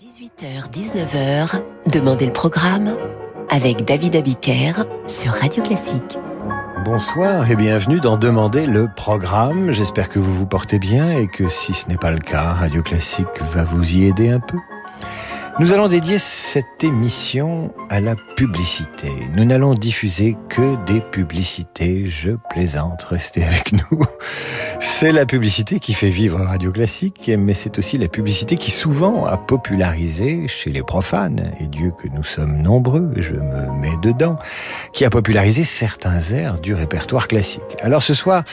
18h-19h, Demandez le programme avec David Abiker sur Radio Classique. Bonsoir et bienvenue dans Demander le programme. J'espère que vous vous portez bien et que si ce n'est pas le cas, Radio Classique va vous y aider un peu. Nous allons dédier cette émission à la publicité. Nous n'allons diffuser que des publicités. Je plaisante, restez avec nous. C'est la publicité qui fait vivre Radio Classique, mais c'est aussi la publicité qui souvent a popularisé chez les profanes, et Dieu que nous sommes nombreux, je me mets dedans, qui a popularisé certains airs du répertoire classique. Alors ce soir,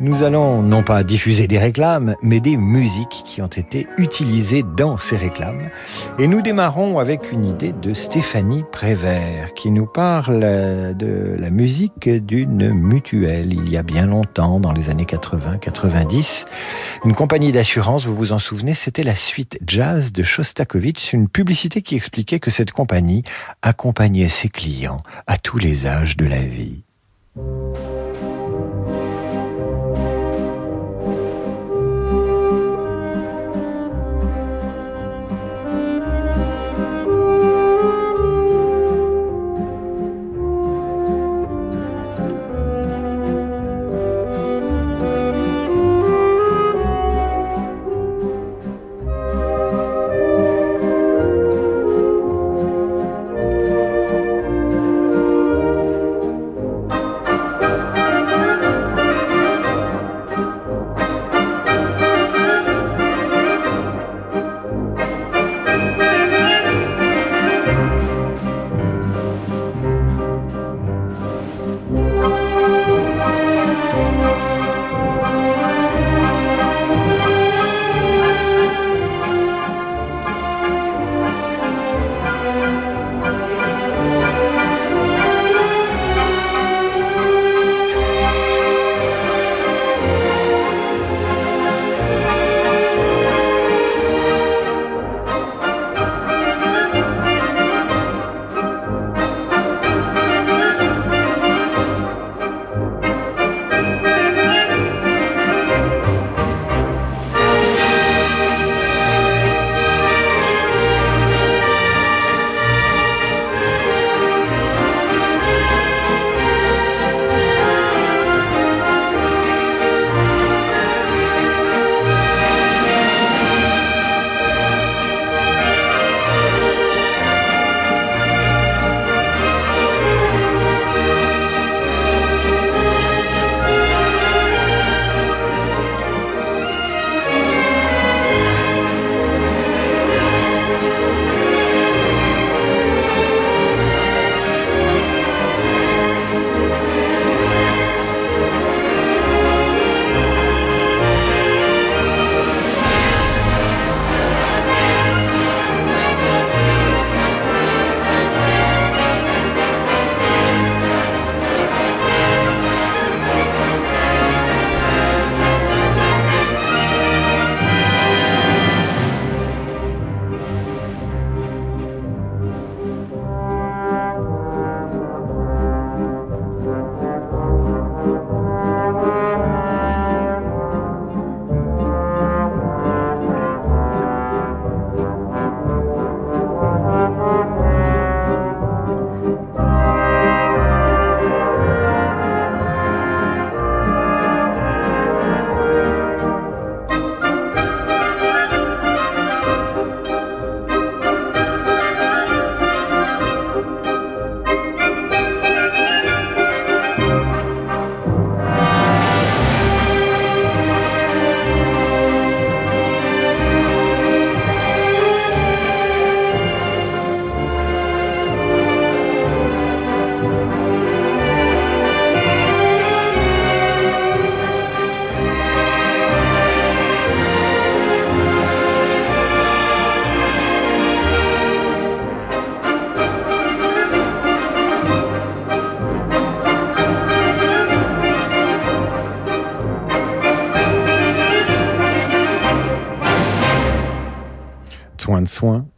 nous allons non pas diffuser des réclames, mais des musiques qui ont été utilisées dans ces réclames. Et nous démarrons avec une idée de Stéphanie Prévert, qui nous parle de la musique d'une mutuelle. Il y a bien longtemps, dans les années 80-90, une compagnie d'assurance, vous vous en souvenez, c'était la suite jazz de Shostakovich, une publicité qui expliquait que cette compagnie accompagnait ses clients à tous les âges de la vie.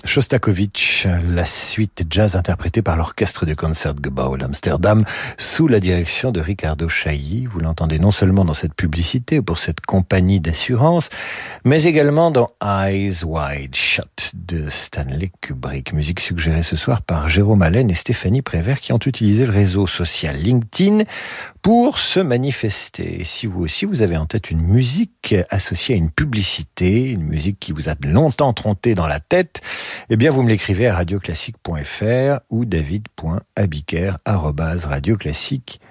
Shostakovich, la suite jazz interprétée par l'orchestre du Concertgebouw d'Amsterdam sous la direction de Ricardo Chailly. Vous l'entendez non seulement dans cette publicité pour cette compagnie d'assurance, mais également dans Eyes Wide Shut de Stanley Kubrick. Musique suggérée ce soir par Jérôme Allen et Stéphanie Prévert qui ont utilisé le réseau social LinkedIn pour se manifester. Si vous aussi vous avez en tête une musique associée à une publicité, une musique qui vous a longtemps tronté dans la tête, eh bien vous me l'écrivez à radioclassique.fr ou david.abiker@radioclassique.fr.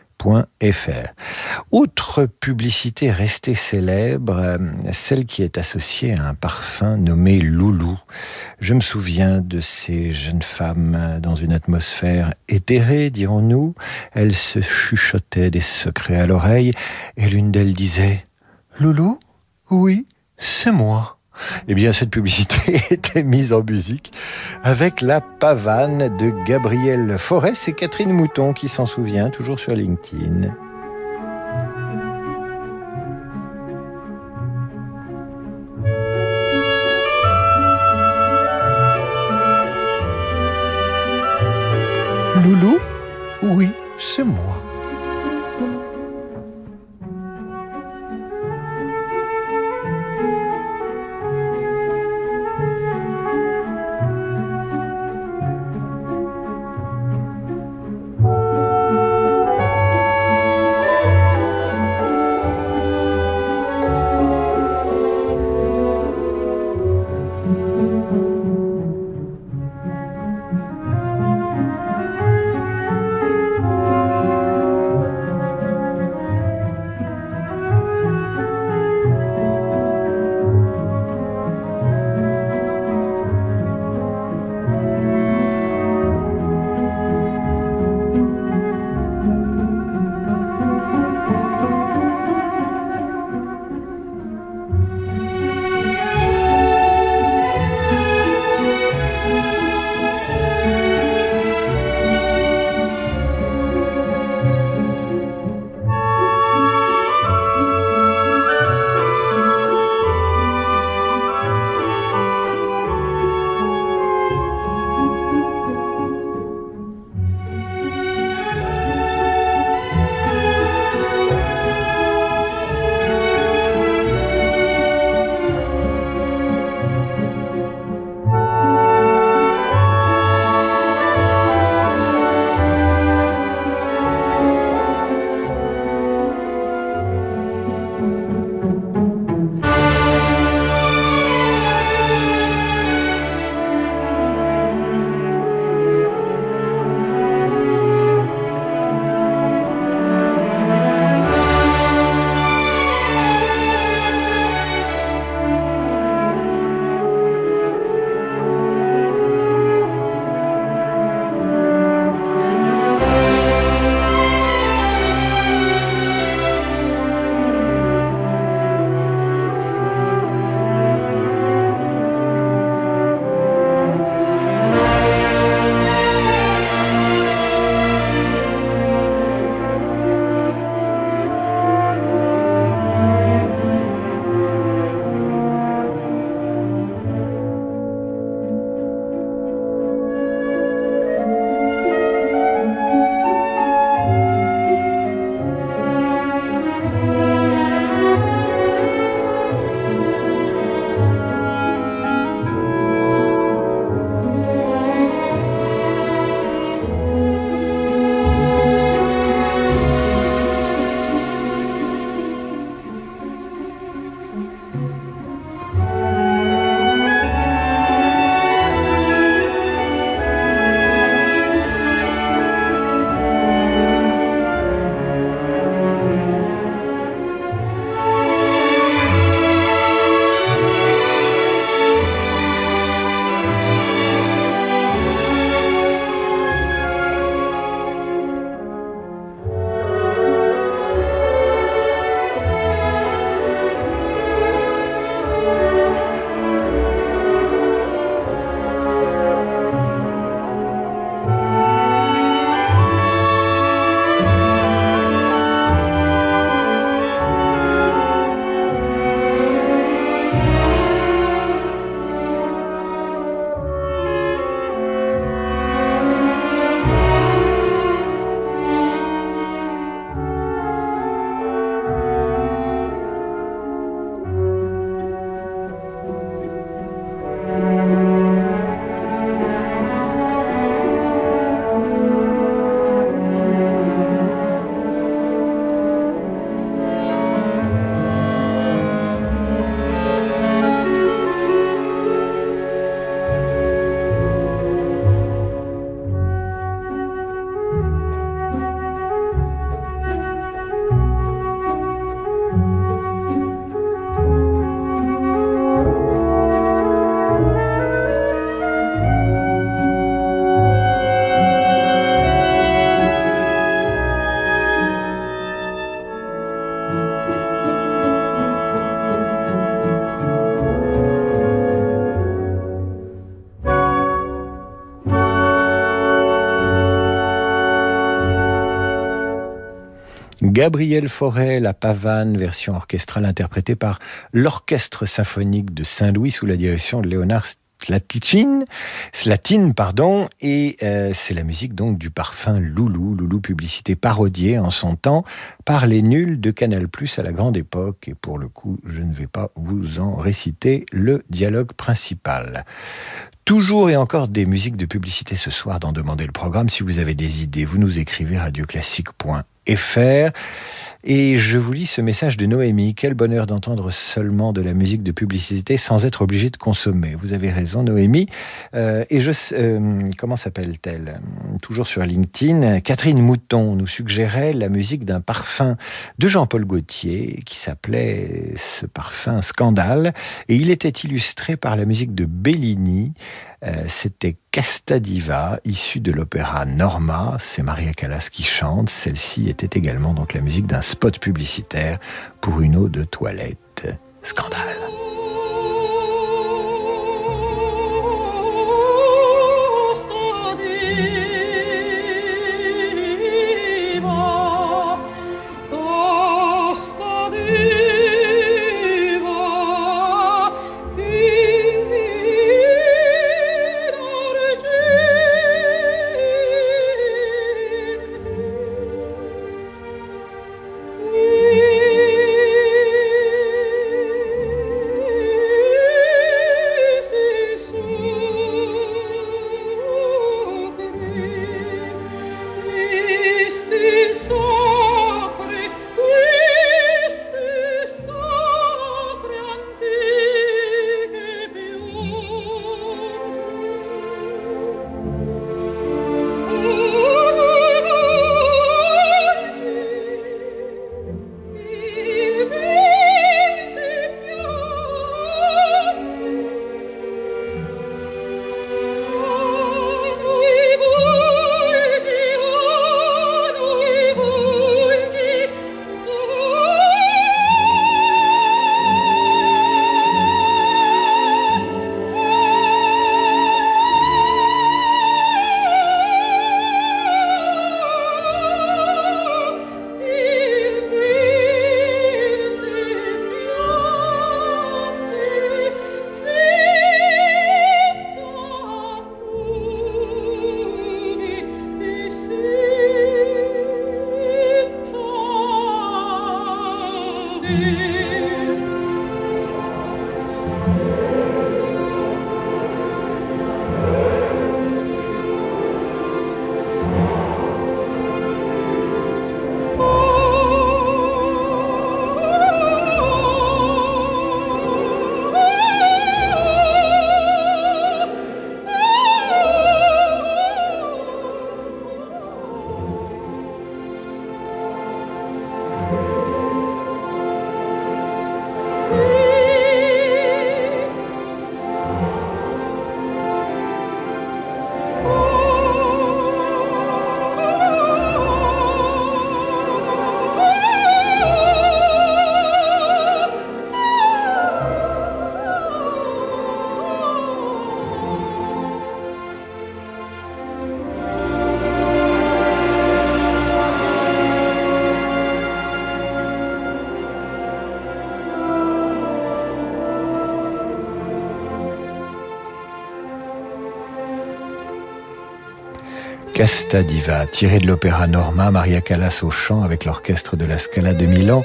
Autre publicité restée célèbre, euh, celle qui est associée à un parfum nommé Loulou. Je me souviens de ces jeunes femmes dans une atmosphère éthérée, dirons-nous. Elles se chuchotaient des secrets à l'oreille et l'une d'elles disait Loulou? Oui, c'est moi. Eh bien, cette publicité était mise en musique avec la pavane de Gabriel Forest et Catherine Mouton qui s'en souvient, toujours sur LinkedIn. Loulou? Oui, c'est moi. Gabriel Fauré, La Pavane, version orchestrale interprétée par l'Orchestre symphonique de Saint-Louis sous la direction de Léonard Slatine, Slatine pardon, et euh, c'est la musique donc du parfum Loulou, Loulou publicité parodiée en son temps par les nuls de Canal+ à la grande époque. Et pour le coup, je ne vais pas vous en réciter le dialogue principal. Toujours et encore des musiques de publicité ce soir dans Demander le programme. Si vous avez des idées, vous nous écrivez radioclassique.fr. Et je vous lis ce message de Noémie. Quel bonheur d'entendre seulement de la musique de publicité sans être obligé de consommer. Vous avez raison, Noémie. Euh, et je, euh, comment s'appelle-t-elle? Toujours sur LinkedIn, Catherine Mouton nous suggérait la musique d'un parfum de Jean-Paul Gaultier qui s'appelait ce parfum Scandale. Et il était illustré par la musique de Bellini. Euh, c'était Casta Diva, issue de l'opéra Norma. C'est Maria Callas qui chante. Celle-ci était également donc la musique d'un spot publicitaire pour une eau de toilette. Scandale. Casta Diva, tiré de l'opéra Norma, Maria Callas au chant avec l'orchestre de la Scala de Milan,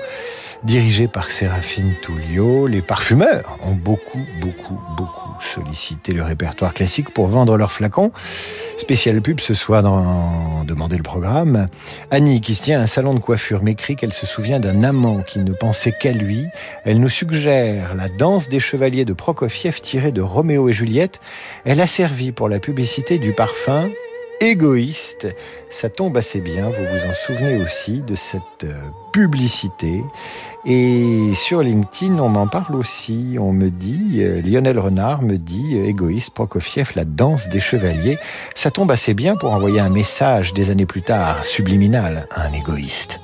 dirigé par Séraphine Tullio. Les parfumeurs ont beaucoup, beaucoup, beaucoup sollicité le répertoire classique pour vendre leurs flacons. Spécial pub ce soir dans Demander le programme. Annie, qui se tient à un salon de coiffure, m'écrit qu'elle se souvient d'un amant qui ne pensait qu'à lui. Elle nous suggère la danse des chevaliers de Prokofiev tirée de Roméo et Juliette. Elle a servi pour la publicité du parfum égoïste. Ça tombe assez bien, vous vous en souvenez aussi de cette euh, publicité. Et sur LinkedIn, on m'en parle aussi. On me dit, euh, Lionel Renard me dit, euh, égoïste, Prokofiev, la danse des chevaliers. Ça tombe assez bien pour envoyer un message des années plus tard, subliminal, à un égoïste.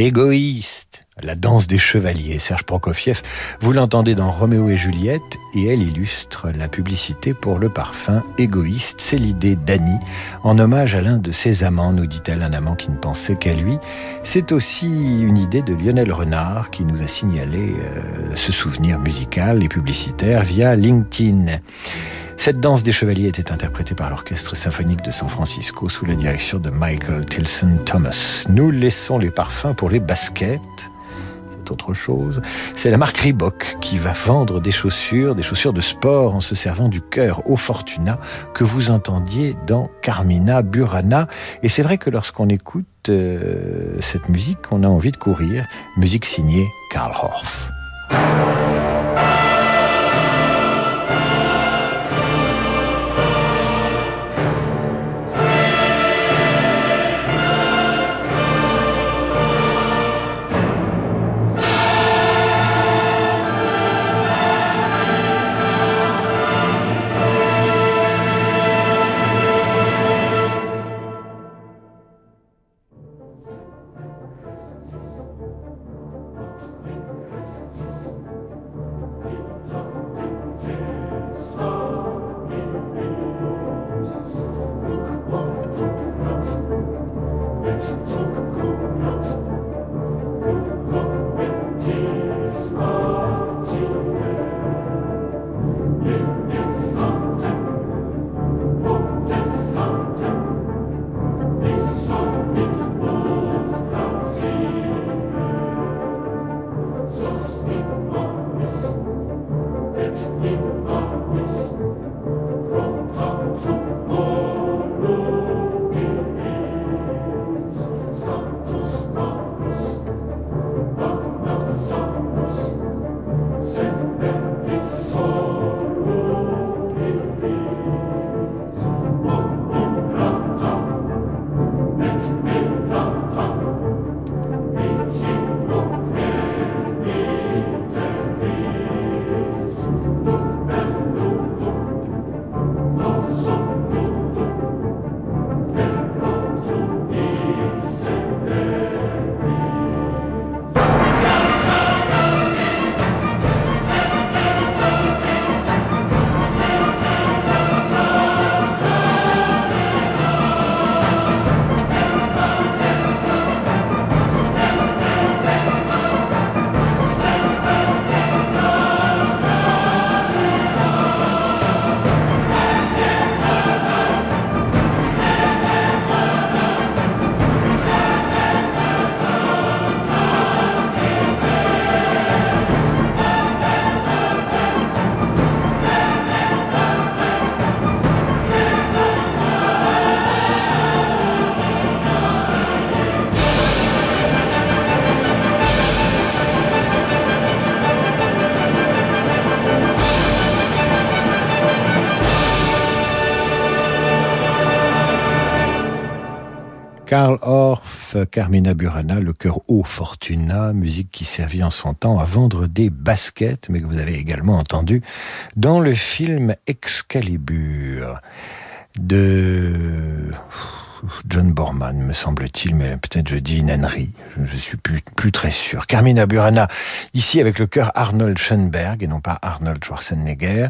Égoïste, la danse des chevaliers, Serge Prokofiev. Vous l'entendez dans Roméo et Juliette et elle illustre la publicité pour le parfum égoïste. C'est l'idée d'Annie, en hommage à l'un de ses amants, nous dit-elle, un amant qui ne pensait qu'à lui. C'est aussi une idée de Lionel Renard qui nous a signalé euh, ce souvenir musical et publicitaire via LinkedIn. Cette danse des chevaliers était interprétée par l'Orchestre symphonique de San Francisco sous la direction de Michael Tilson Thomas. Nous laissons les parfums pour les baskets C'est autre chose. C'est la marque Reebok qui va vendre des chaussures, des chaussures de sport en se servant du cœur au Fortuna que vous entendiez dans Carmina Burana. Et c'est vrai que lorsqu'on écoute euh, cette musique, on a envie de courir. Musique signée Karl Horff. Karl Orff, Carmina Burana, le cœur haut Fortuna, musique qui servit en son temps à vendre des baskets, mais que vous avez également entendu dans le film Excalibur de John Borman, me semble-t-il, mais peut-être je dis ânerie. Je, ne suis plus, plus très sûr. Carmina Burana, ici avec le chœur Arnold Schoenberg et non pas Arnold Schwarzenegger,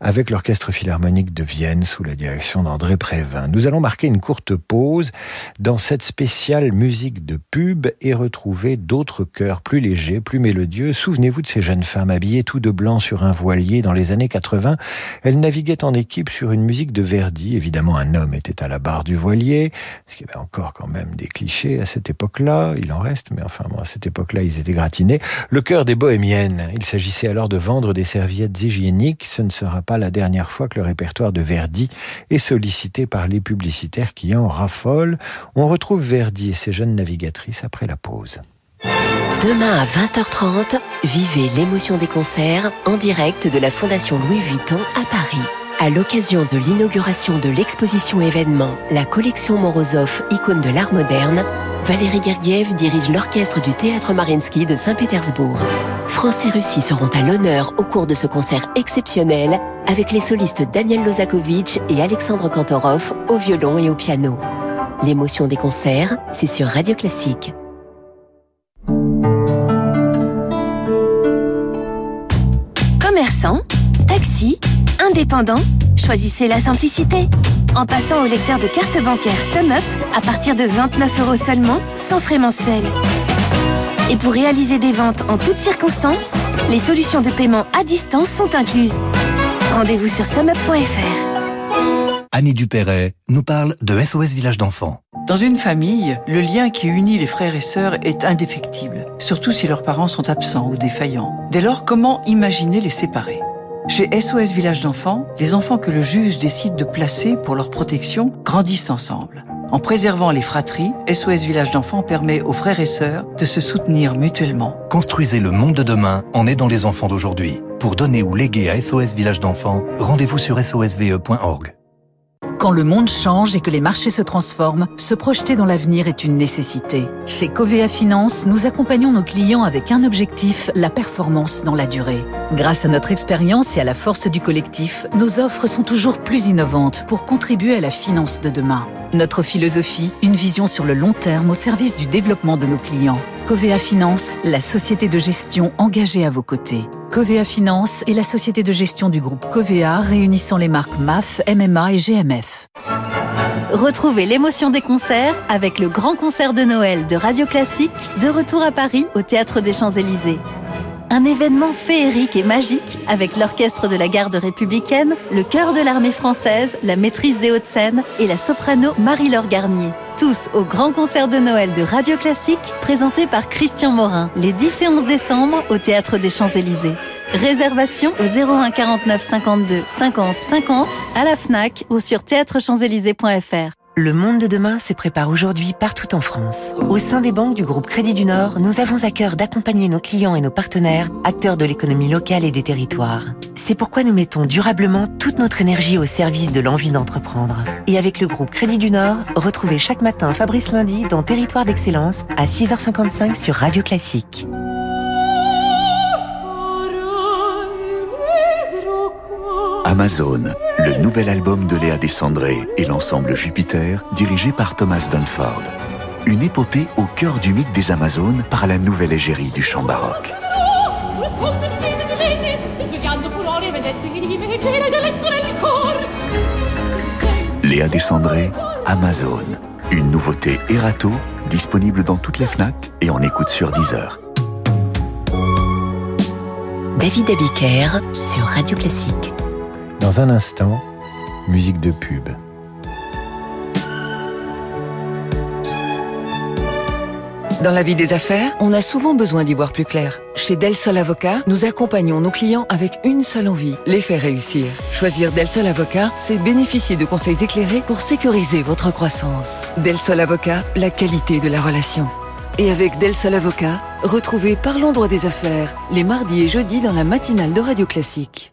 avec l'orchestre philharmonique de Vienne sous la direction d'André Prévin. Nous allons marquer une courte pause dans cette spéciale musique de pub et retrouver d'autres chœurs plus légers, plus mélodieux. Souvenez-vous de ces jeunes femmes habillées tout de blanc sur un voilier dans les années 80. Elles naviguaient en équipe sur une musique de Verdi. Évidemment, un homme était à la barre du voilier parce qu'il y avait encore quand même des clichés à cette époque-là, il en reste, mais enfin à cette époque-là, ils étaient gratinés. Le cœur des bohémiennes. Il s'agissait alors de vendre des serviettes hygiéniques. Ce ne sera pas la dernière fois que le répertoire de Verdi est sollicité par les publicitaires qui en raffolent. On retrouve Verdi et ses jeunes navigatrices après la pause. Demain à 20h30, vivez l'émotion des concerts en direct de la Fondation Louis Vuitton à Paris. À l'occasion de l'inauguration de l'exposition événement La collection Morozov, icône de l'art moderne, Valérie Gergiev dirige l'orchestre du Théâtre Marinsky de Saint-Pétersbourg. France et Russie seront à l'honneur au cours de ce concert exceptionnel avec les solistes Daniel Lozakovitch et Alexandre Kantorov au violon et au piano. L'émotion des concerts, c'est sur Radio Classique. Commerçants, taxis, indépendant, choisissez la simplicité. En passant au lecteur de carte bancaire SumUp à partir de 29 euros seulement, sans frais mensuels. Et pour réaliser des ventes en toutes circonstances, les solutions de paiement à distance sont incluses. Rendez-vous sur sumup.fr. Annie Dupéret nous parle de SOS Village d'enfants. Dans une famille, le lien qui unit les frères et sœurs est indéfectible, surtout si leurs parents sont absents ou défaillants. Dès lors, comment imaginer les séparer? Chez SOS Village d'enfants, les enfants que le juge décide de placer pour leur protection grandissent ensemble. En préservant les fratries, SOS Village d'enfants permet aux frères et sœurs de se soutenir mutuellement. Construisez le monde de demain en aidant les enfants d'aujourd'hui. Pour donner ou léguer à SOS Village d'enfants, rendez-vous sur sosve.org. Quand le monde change et que les marchés se transforment, se projeter dans l'avenir est une nécessité. Chez Covea Finance, nous accompagnons nos clients avec un objectif, la performance dans la durée. Grâce à notre expérience et à la force du collectif, nos offres sont toujours plus innovantes pour contribuer à la finance de demain. Notre philosophie, une vision sur le long terme au service du développement de nos clients. Covea Finance, la société de gestion engagée à vos côtés. Covea Finance est la société de gestion du groupe Covea réunissant les marques MAF, MMA et GMF. Retrouvez l'émotion des concerts avec le grand concert de Noël de Radio Classique, de retour à Paris au Théâtre des Champs-Élysées. Un événement féerique et magique avec l'orchestre de la garde républicaine, le chœur de l'armée française, la maîtrise des Hauts-de-Seine et la soprano Marie-Laure Garnier. Tous au grand concert de Noël de Radio Classique, présenté par Christian Morin, les 10 et 11 décembre au Théâtre des Champs-Élysées. Réservation au 01 49 52 50 50 à la FNAC ou sur théâtrechamps-élysées.fr. Le monde de demain se prépare aujourd'hui partout en France. Au sein des banques du groupe Crédit du Nord, nous avons à cœur d'accompagner nos clients et nos partenaires, acteurs de l'économie locale et des territoires. C'est pourquoi nous mettons durablement toute notre énergie au service de l'envie d'entreprendre. Et avec le groupe Crédit du Nord, retrouvez chaque matin Fabrice Lundi dans Territoire d'Excellence à 6h55 sur Radio Classique. Amazon, le nouvel album de Léa Descendré et l'ensemble Jupiter, dirigé par Thomas Dunford. Une épopée au cœur du mythe des Amazones par la nouvelle égérie du chant baroque. Léa Descendré, Amazon. Une nouveauté Erato, disponible dans toutes les FNAC et en écoute sur Deezer. David Abiker sur Radio Classique. Dans un instant, musique de pub. Dans la vie des affaires, on a souvent besoin d'y voir plus clair. Chez Del Sol Avocat, nous accompagnons nos clients avec une seule envie, les faire réussir. Choisir Del Sol Avocat, c'est bénéficier de conseils éclairés pour sécuriser votre croissance. Del Sol Avocat, la qualité de la relation. Et avec Del Sol Avocat, retrouvez Parlons droit des affaires, les mardis et jeudis dans la matinale de Radio Classique.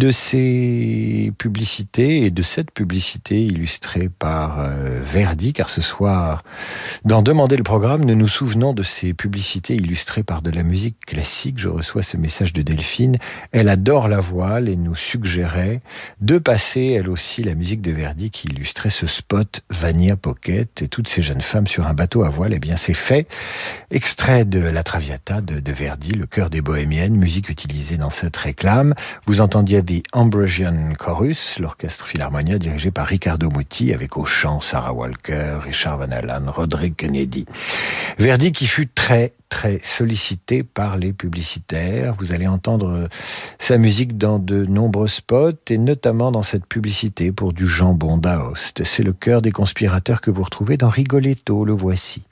De ces publicités et de cette publicité illustrée par euh, Verdi, car ce soir, dans Demander le programme, nous nous souvenons de ces publicités illustrées par de la musique classique. Je reçois ce message de Delphine. Elle adore la voile et nous suggérait de passer elle aussi la musique de Verdi qui illustrait ce spot Vania Pocket et toutes ces jeunes femmes sur un bateau à voile. Eh bien, c'est fait. Extrait de La Traviata de, Verdi, le cœur des bohémiennes, musique utilisée dans cette réclame. Vous entendiez The Ambrosian Chorus, l'orchestre Philharmonia dirigé par Riccardo Muti avec au chant Sarah Walker, Richard Van Allen, Kennedy. Verdi qui fut très très sollicité par les publicitaires. Vous allez entendre sa musique dans de nombreux spots et notamment dans cette publicité pour du jambon d'Aoste. C'est le cœur des conspirateurs que vous retrouvez dans Rigoletto, le voici.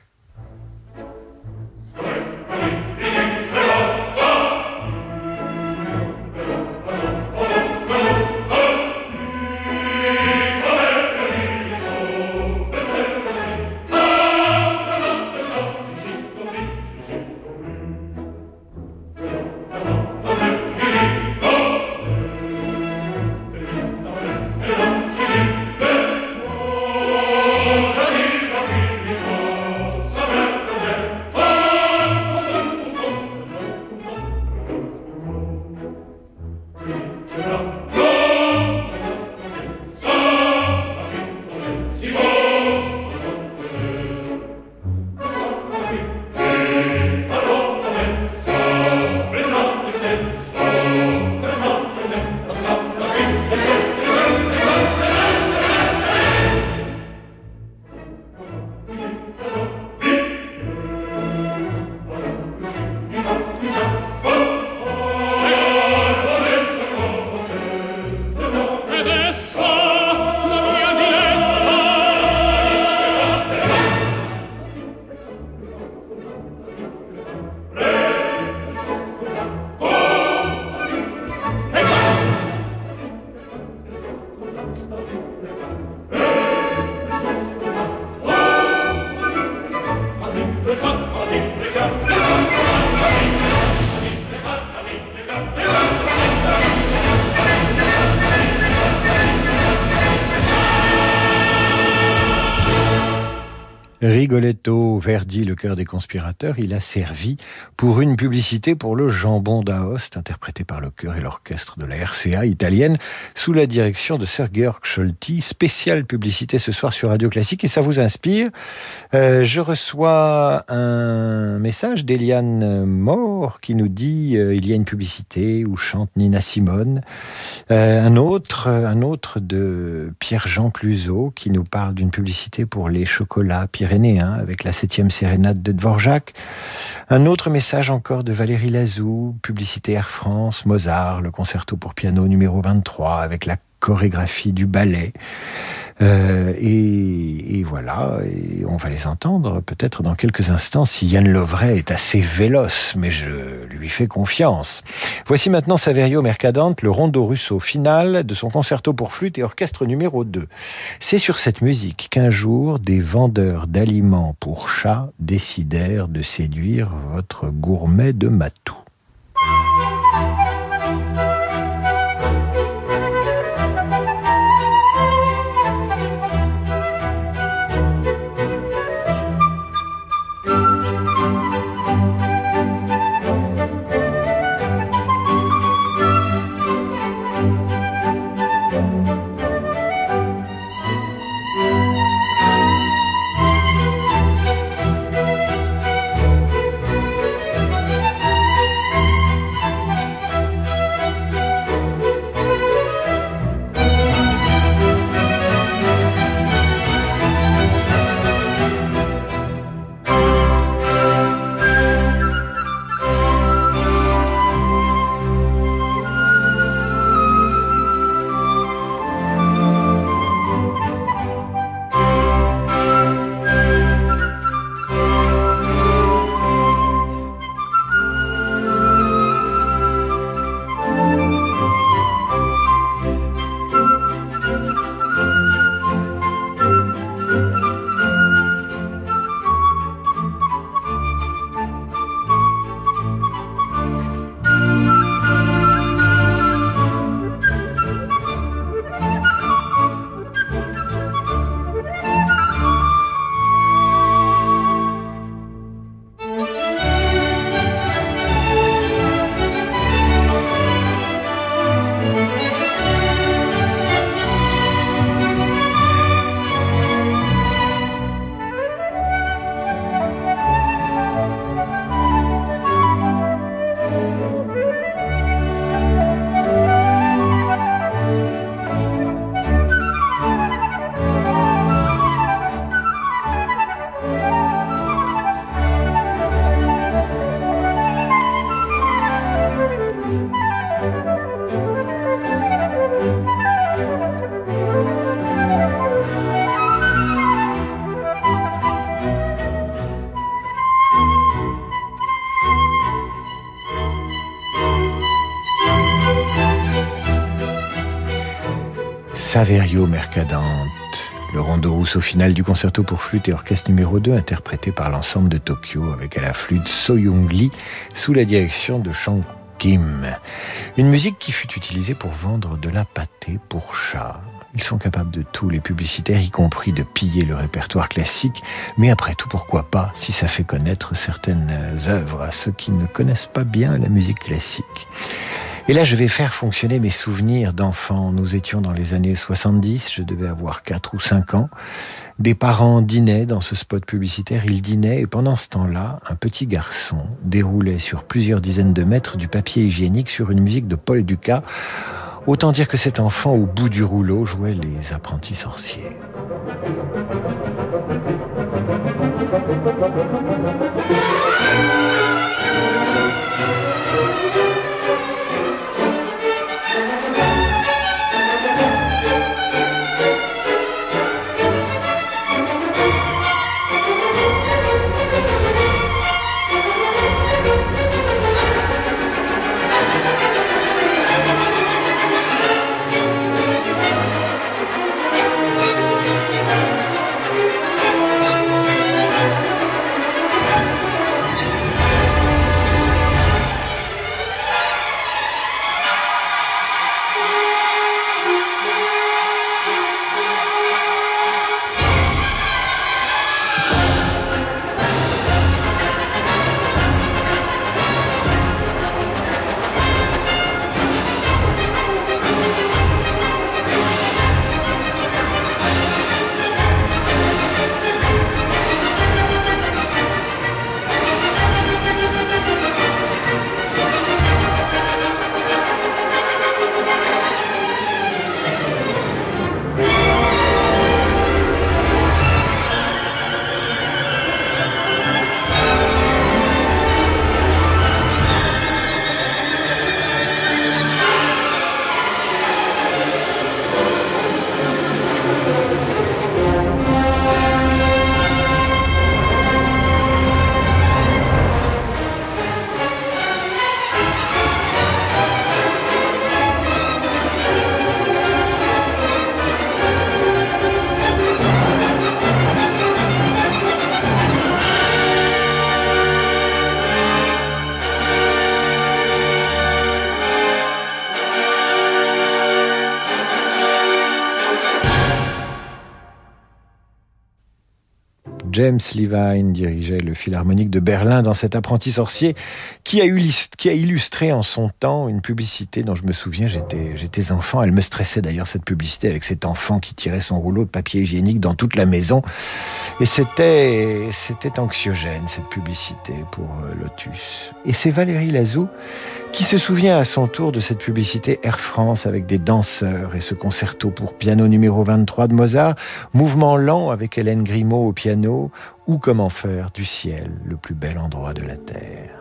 Rigoletto, Verdi, le cœur des conspirateurs, il a servi pour une publicité pour le jambon d'Aoste, interprété par le chœur et l'orchestre de la RCA italienne, sous la direction de Sir Georg Scholti. Spéciale publicité ce soir sur Radio Classique et ça vous inspire. Euh, je reçois un message d'Eliane Moore qui nous dit euh, il y a une publicité où chante Nina Simone. Euh, un autre, un autre de Pierre-Jean Cluzot qui nous parle d'une publicité pour les chocolats Pyrénéens avec la septième sérénade de Dvorak. Un autre message encore de Valérie Lazou, publicité Air France, Mozart, le concerto pour piano numéro 23 avec la chorégraphie du ballet. Euh, et, voilà, on va les entendre peut-être dans quelques instants si Yann Lovray est assez véloce, mais je lui fais confiance. Voici maintenant Saverio Mercadante, le rondo russo final de son concerto pour flûte et orchestre numéro 2. C'est sur cette musique qu'un jour des vendeurs d'aliments pour chats décidèrent de séduire votre gourmet de matou. Saverio Mercadante, le rondo russe au final du concerto pour flûte et orchestre numéro 2 interprété par l'ensemble de Tokyo avec à la flûte Soyoung Lee sous la direction de Shang Kim. Une musique qui fut utilisée pour vendre de la pâtée pour chat. Ils sont capables de tout, les publicitaires, y compris de piller le répertoire classique. Mais après tout, pourquoi pas, si ça fait connaître certaines œuvres à ceux qui ne connaissent pas bien la musique classique. Et là, je vais faire fonctionner mes souvenirs d'enfant. Nous étions dans les années 70, je devais avoir 4 ou 5 ans. Des parents dînaient dans ce spot publicitaire, ils dînaient et pendant ce temps-là, un petit garçon déroulait sur plusieurs dizaines de mètres du papier hygiénique sur une musique de Paul Ducas. Autant dire que cet enfant au bout du rouleau jouait les apprentis sorciers. James Levine dirigeait le Philharmonique de Berlin dans cet apprenti sorcier qui a, illustré en son temps une publicité dont je me souviens, j'étais enfant. Elle me stressait d'ailleurs cette publicité avec cet enfant qui tirait son rouleau de papier hygiénique dans toute la maison. Et c'était anxiogène cette publicité pour euh, Lotus. Et c'est Valérie Lazou qui se souvient à son tour de cette publicité Air France avec des danseurs et ce concerto pour piano numéro 23 de Mozart, mouvement lent avec Hélène Grimaud au piano, ou comment faire du ciel le plus bel endroit de la terre?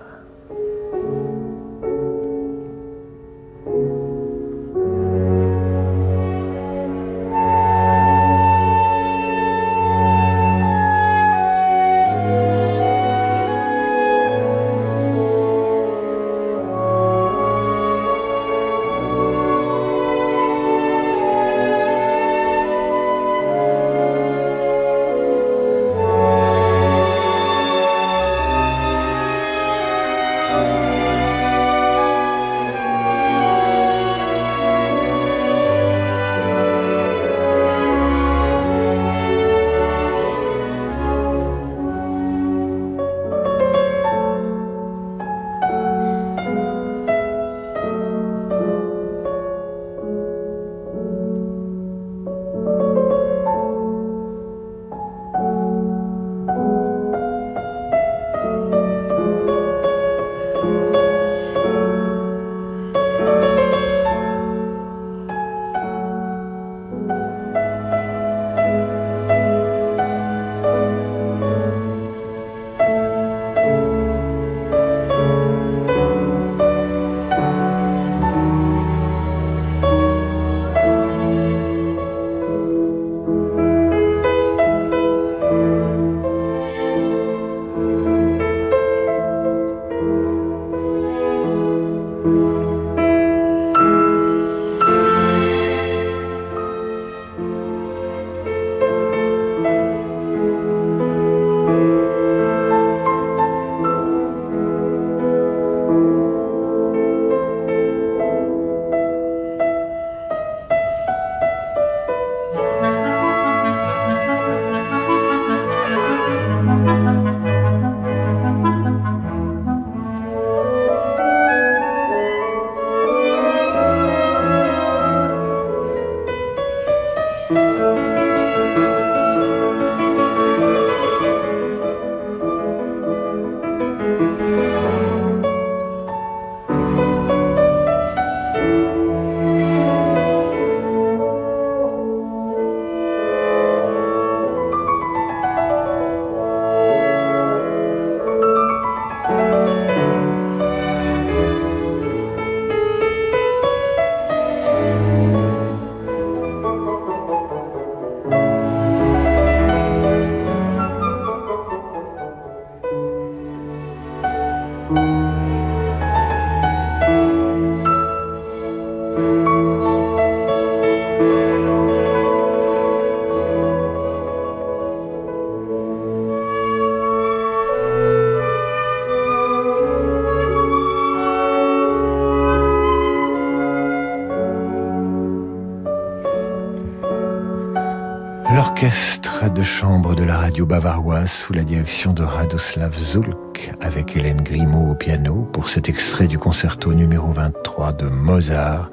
L'orchestre de chambre de la radio bavaroise sous la direction de Radoslav Zulk avec Hélène Grimaud au piano pour cet extrait du concerto numéro 23 de Mozart,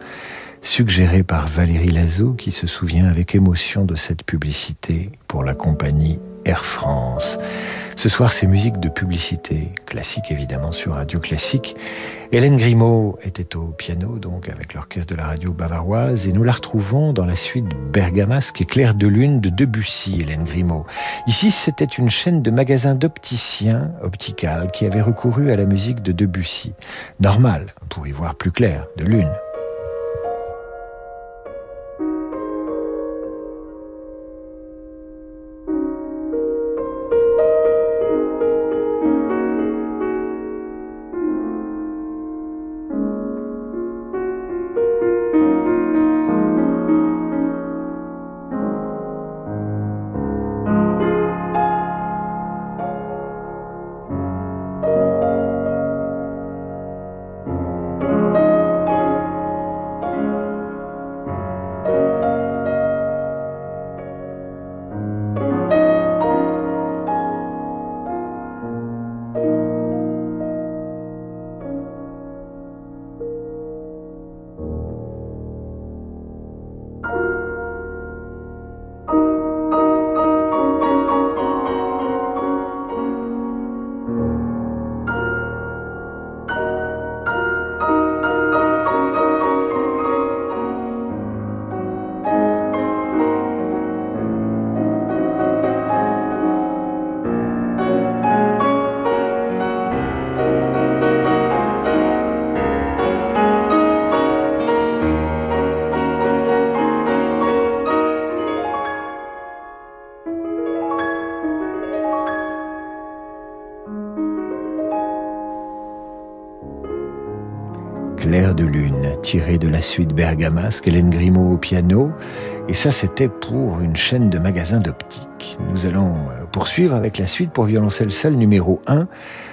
suggéré par Valérie Lazou qui se souvient avec émotion de cette publicité pour la compagnie Air France. Ce soir, c'est musique de publicité, classique évidemment sur Radio Classique. Hélène Grimaud était au piano, donc avec l'orchestre de la radio bavaroise, et nous la retrouvons dans la suite Bergamasque et Clair de Lune de Debussy, Hélène Grimaud. Ici, c'était une chaîne de magasins d'opticiens optical qui avait recouru à la musique de Debussy. Normal, pour y voir plus clair, de lune. Suite Bergamasque, Hélène Grimaud au piano. Et ça, c'était pour une chaîne de magasins d'optique. Nous allons euh, poursuivre avec la suite pour violoncelle seul numéro 1,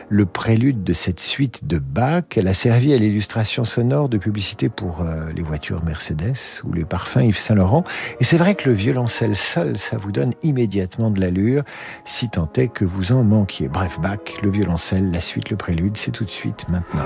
le prélude de cette suite de Bach. Elle a servi à l'illustration sonore de publicité pour euh, les voitures Mercedes ou les parfums Yves Saint Laurent. Et c'est vrai que le violoncelle seul, ça vous donne immédiatement de l'allure, si tant est que vous en manquiez. Bref, Bach, le violoncelle, la suite, le prélude, c'est tout de suite maintenant.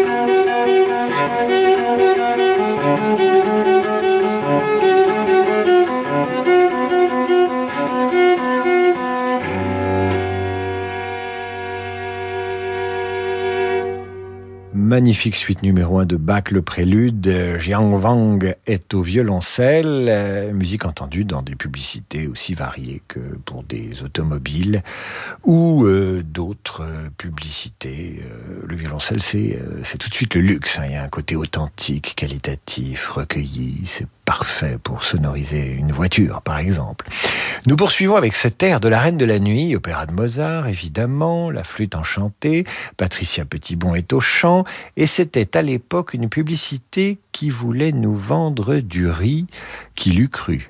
magnifique suite numéro 1 de Bach, le prélude. Jiang Wang est au violoncelle, euh, musique entendue dans des publicités aussi variées que pour des automobiles ou euh, d'autres euh, publicités. le violoncelle, c'est tout de suite le luxe. Hein. Il y a un côté authentique, qualitatif, recueilli. C'est parfait pour sonoriser une voiture, par exemple. Nous poursuivons avec cette air de la Reine de la Nuit, opéra de Mozart, évidemment, la flûte enchantée, Patricia Petitbon est au chant, et c'était à l'époque une publicité qui voulait nous vendre du riz, qui l'eût cru.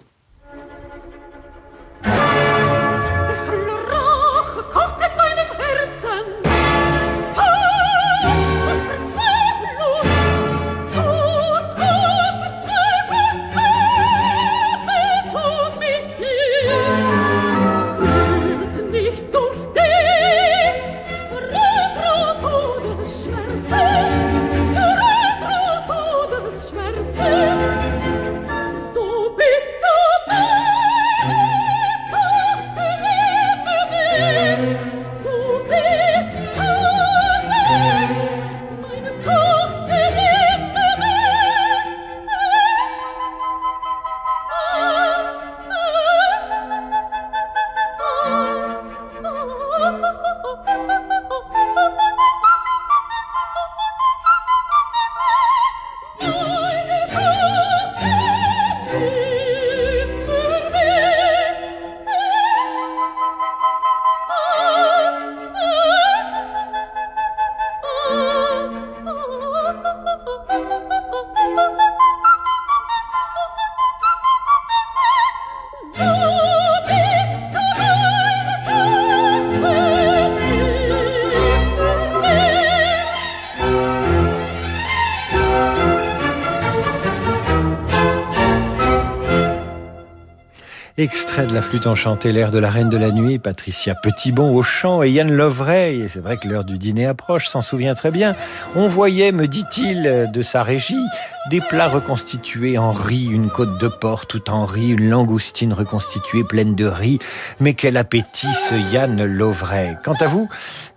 La flûte enchantée, l'air de la Reine de la Nuit, Patricia Petitbon au chant et Yann Lovray. Et c'est vrai que l'heure du dîner approche, s'en souvient très bien. On voyait, me dit-il, de sa régie, des plats reconstitués en riz, une côte de porc tout en riz, une langoustine reconstituée pleine de riz. Mais quel appétit ce Yann Lovray. Quant à vous,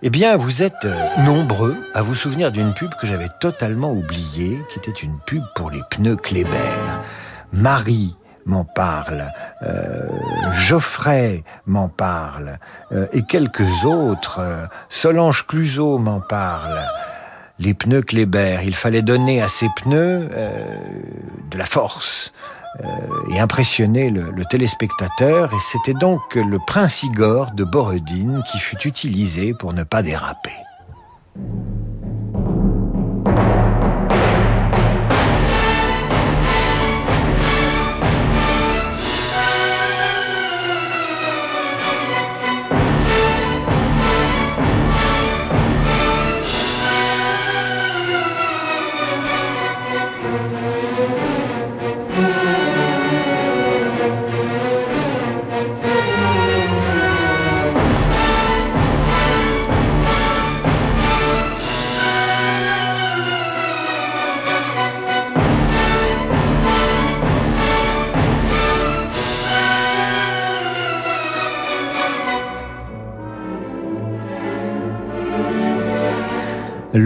eh bien, vous êtes euh, nombreux à vous souvenir d'une pub que j'avais totalement oubliée, qui était une pub pour les pneus Kléber. Marie m'en parle, euh, Geoffrey m'en parle, euh, et quelques autres, euh, Solange Cluseau m'en parle. Les pneus Kléber, il fallait donner à ces pneus de la force et impressionner le, le téléspectateur, et c'était donc le prince Igor de Borodine qui fut utilisé pour ne pas déraper.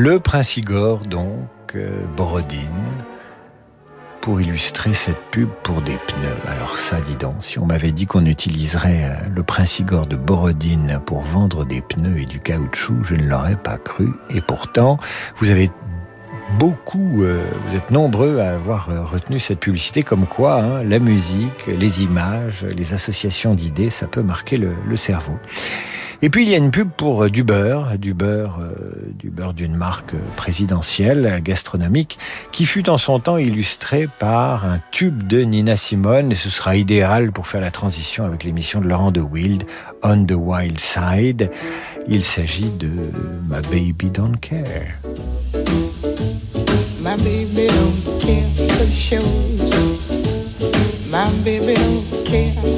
Le Prince Igor, donc, euh, Borodine, pour illustrer cette pub pour des pneus. Alors ça, dis donc, si on m'avait dit qu'on utiliserait euh, le Prince Igor de Borodine pour vendre des pneus et du caoutchouc, je ne l'aurais pas cru. Et pourtant, vous avez beaucoup, euh, vous êtes nombreux à avoir retenu cette publicité, comme quoi hein, la musique, les images, les associations d'idées, ça peut marquer le, cerveau. Et puis il y a une pub pour euh, du beurre, du beurre, du beurre d'une marque présidentielle gastronomique, qui fut en son temps illustrée par un tube de Nina Simone, et ce sera idéal pour faire la transition avec l'émission de Laurent de Wild, On the Wild Side. Il s'agit de My Baby Don't Care. My baby don't care for shows. My baby don't care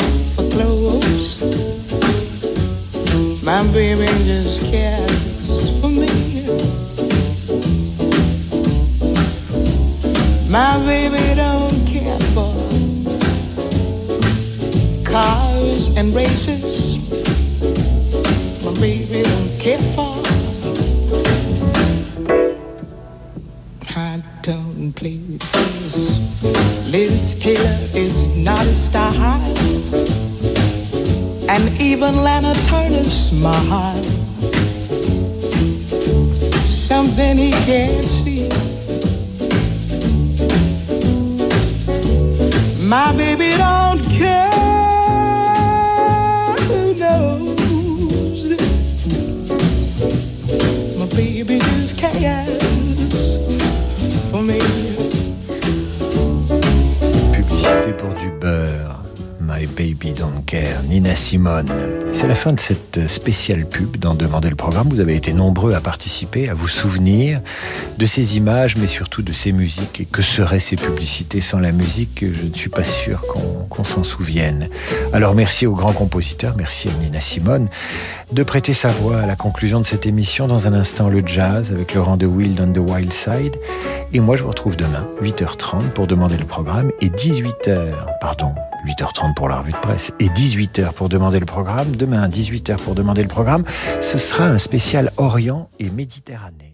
spéciale pub dans Demander le programme. Vous avez été nombreux à participer, à vous souvenir de ces images, mais surtout de ces musiques. Et que seraient ces publicités sans la musique? Je ne suis pas sûr qu'on qu s'en souvienne. Alors merci aux grands compositeurs, merci à Nina Simone de prêter sa voix à la conclusion de cette émission. Dans un instant, le jazz avec Laurent de Wild on the Wild Side. Et moi, je vous retrouve demain, 8h30 pour demander le programme et 18h, pardon, 8h30 pour la revue de presse et 18h pour demander le programme. Demain, 18h pour demander le programme. Ce sera un spécial Orient et Méditerranée.